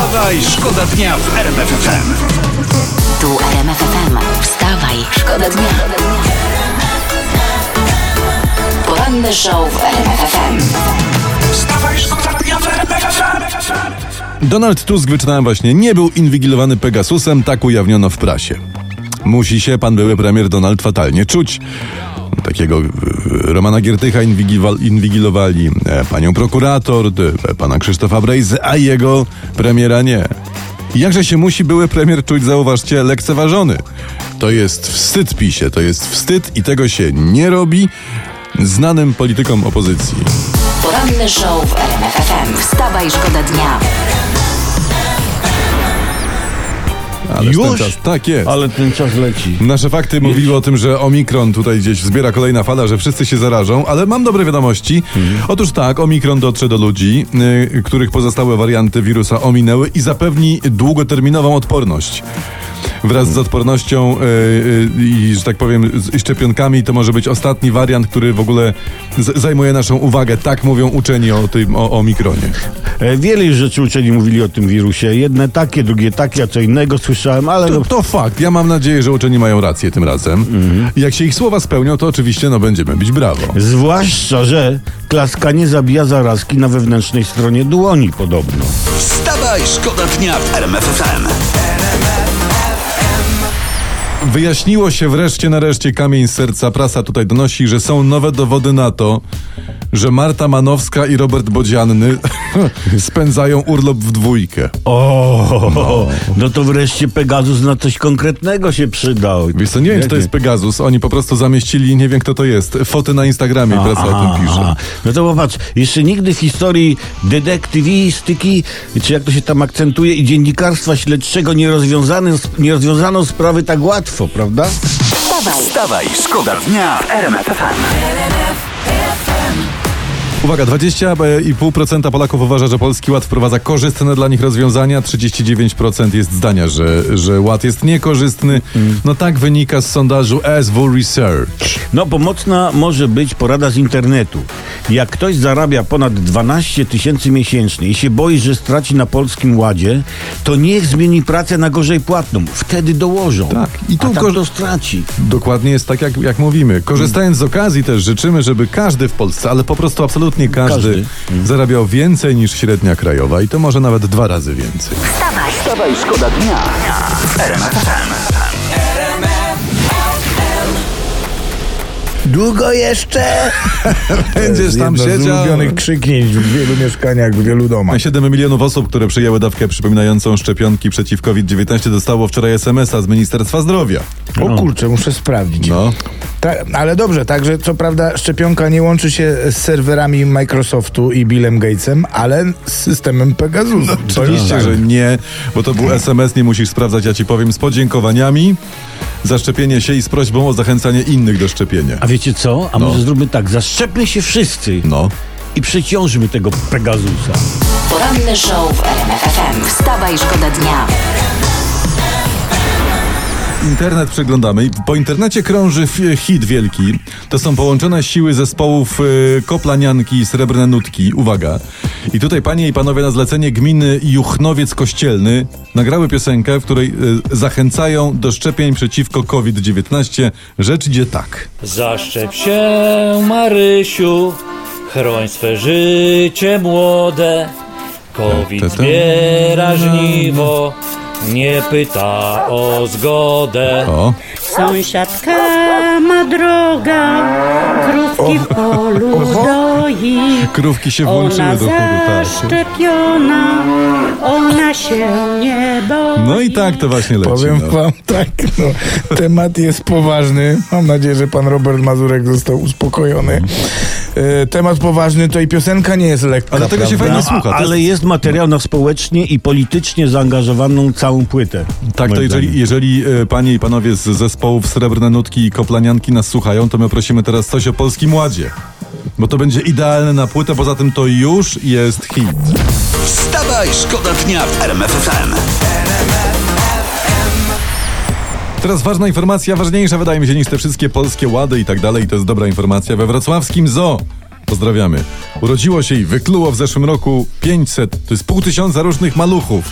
Wstawaj, szkoda dnia w RMF FM. Tu RMF FM. Wstawaj, szkoda dnia. Poranny show w RMF FM. Wstawaj, szkoda dnia w RMF FM. Donald Tusk, wyczytałem właśnie, nie był inwigilowany Pegasusem, tak ujawniono w prasie. Musi się pan były premier Donald fatalnie czuć. Takiego e, Romana Giertycha inwigilowali, e, panią prokurator, e, pana Krzysztofa Brejzy, a jego premiera nie. Jakże się musi były premier czuć, zauważcie, lekceważony. To jest wstyd pisie, to jest wstyd i tego się nie robi znanym politykom opozycji. Poranny show w RMF FM. Wstawaj, szkoda dnia. Ależ ten Już? czas, tak jest. Ale ten czas leci. Nasze fakty mówiły o tym, że Omikron tutaj gdzieś zbiera kolejna fala, że wszyscy się zarażą, ale mam dobre wiadomości. Otóż tak, Omikron dotrze do ludzi, y, których pozostałe warianty wirusa ominęły i zapewni długoterminową odporność. Wraz z odpornością y, y, i, że tak powiem, z szczepionkami to może być ostatni wariant, który w ogóle z- zajmuje naszą uwagę. Tak mówią uczeni o tym, o Omikronie. E, Wiele już rzeczy uczeni mówili o tym wirusie. Jedne takie, drugie takie, a co innego słyszałem, ale To, no, to fakt. Ja mam nadzieję, że uczeni mają rację tym razem. I jak się ich słowa spełnią, to oczywiście no, będziemy bić brawo. zwłaszcza, że klaskanie zabija zarazki na wewnętrznej stronie dłoni podobno. Wstawaj, szkoda dnia w RMF FM. Wyjaśniło się wreszcie nareszcie kamień serca. Prasa tutaj donosi, że są nowe dowody na to, że Marta Manowska i Robert Bodzianny spędzają urlop w dwójkę. O, no to wreszcie Pegasus na coś konkretnego się przydał. Wiesz co, nie wiem, czy to jest Pegasus. Oni po prostu zamieścili, nie wiem kto to jest, foty na Instagramie i prasa o tym pisze. No to popatrz, jeszcze nigdy w historii detektywistyki, czy jak to się tam akcentuje, i dziennikarstwa śledczego nie rozwiązano, nie rozwiązano sprawy tak łatwo, prawda? Wstawaj, Wstawaj, szkoda dnia w RMF FM. Uwaga, 20,5% Polaków uważa, że Polski Ład wprowadza korzystne dla nich rozwiązania, 39% jest zdania, że, że Ład jest niekorzystny. No tak wynika z sondażu SW Research. No pomocna może być porada z internetu. Jak ktoś zarabia ponad 12 tysięcy miesięcznie i się boi, że straci na polskim ładzie, to niech zmieni pracę na gorzej płatną. Wtedy dołożą. Tak, i tu kor- to straci. Dokładnie jest tak, jak, jak mówimy. Korzystając z okazji też życzymy, żeby każdy w Polsce, ale po prostu absolutnie każdy, Każdy. zarabiał więcej niż średnia krajowa i to może nawet dwa razy więcej. wstawaj, Wstawaj, szkoda dnia. Długo jeszcze? Będziesz tam Jedno z siedział. ulubionych krzyknięć w wielu mieszkaniach, w wielu domach. 7 milionów osób, które przyjęły dawkę przypominającą szczepionki przeciw COVID-19 dostało wczoraj SMS-a z Ministerstwa Zdrowia. O kurczę, muszę sprawdzić. No. Ta, ale dobrze, także co prawda szczepionka nie łączy się z serwerami Microsoftu i Billem Gatesem, ale z systemem Pegasus. No, Oczywiście, że nie, bo to był SMS, nie musisz sprawdzać, ja ci powiem, z podziękowaniami za szczepienie się i z prośbą o zachęcanie innych do szczepienia. A wiecie co? A No. może zróbmy tak, zaszczepmy się wszyscy No. i przeciążmy tego Pegasusa. poranny show w RMF FM. Wstawaj, szkoda dnia. Internet przeglądamy i po internecie krąży hit wielki. To są połączone siły zespołów y, Koplanianki i Srebrne Nutki. Uwaga. I tutaj panie i panowie na zlecenie gminy Juchnowiec Kościelny nagrały piosenkę, w której y, zachęcają do szczepień przeciwko COVID-19. Rzecz idzie tak. Zaszczep się, Marysiu, chroń swe życie młode. COVID Ta, ta, ta. zbiera żniwo, nie pyta o zgodę. O, Sąsiadka ma droga, krówki w polu doi. krówki się włączyły Ona do chóru, tak. zaszczepiona, ona się nie boi. No i tak to właśnie leci. Powiem no. wam tak, no, temat jest poważny. Mam nadzieję, że pan Robert Mazurek został uspokojony. E, temat poważny, to i piosenka nie jest lekka. Ale tego się prawda? fajnie słucha. Ale jest, jest materiał na społecznie i politycznie zaangażowaną całą płytę. tak, to Moim jeżeli, jeżeli e, panie i panowie z zespołów Srebrne Nutki i Koplanianki nas słuchają, to my prosimy teraz coś o Polskim Ładzie. Bo to będzie idealne na płytę, poza tym to już jest hit. Wstawaj, szkoda dnia w RMF FM. Teraz ważna informacja, ważniejsza wydaje mi się niż te wszystkie polskie łady i tak dalej. To jest dobra informacja. We wrocławskim zoo Pozdrawiamy. Urodziło się i wykluło w zeszłym roku 500, to jest pół tysiąca różnych maluchów.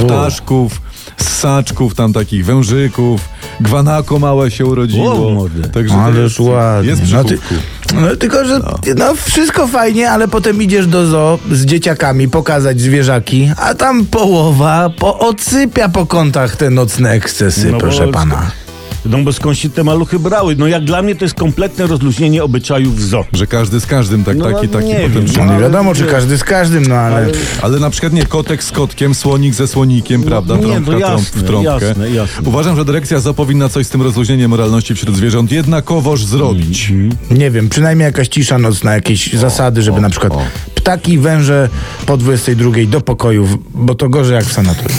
Ptaszków, ssaczków, tam takich wężyków, gwanako małe się urodziło. O, młode. Także Ależ jest, ładnie. jest No ty- kubku. No, tylko, że no. wszystko fajnie, ale potem idziesz do zoo z dzieciakami pokazać zwierzaki, a tam połowa po odsypia po kątach te nocne ekscesy, No proszę bo- pana. No bo skąd się te maluchy brały? No jak dla mnie to jest kompletne rozluźnienie obyczajów w zoo. Że każdy z każdym, tak, No, taki, taki nie potem wiem, No nie ale- wiadomo, czy każdy z każdym, no ale... Ale na przykład nie kotek z kotkiem, słonik ze słonikiem, prawda? nie, no Trąbka trąb jasne, w trąbkę. jasne, jasne. Uważam, że dyrekcja ZO powinna coś z tym rozluźnieniem moralności wśród zwierząt jednakowoż zrobić. Nie wiem, przynajmniej jakaś cisza nocna, jakieś zasady, żeby na przykład ptaki, węże po 22 do pokojów, bo to gorzej jak w sanatorium.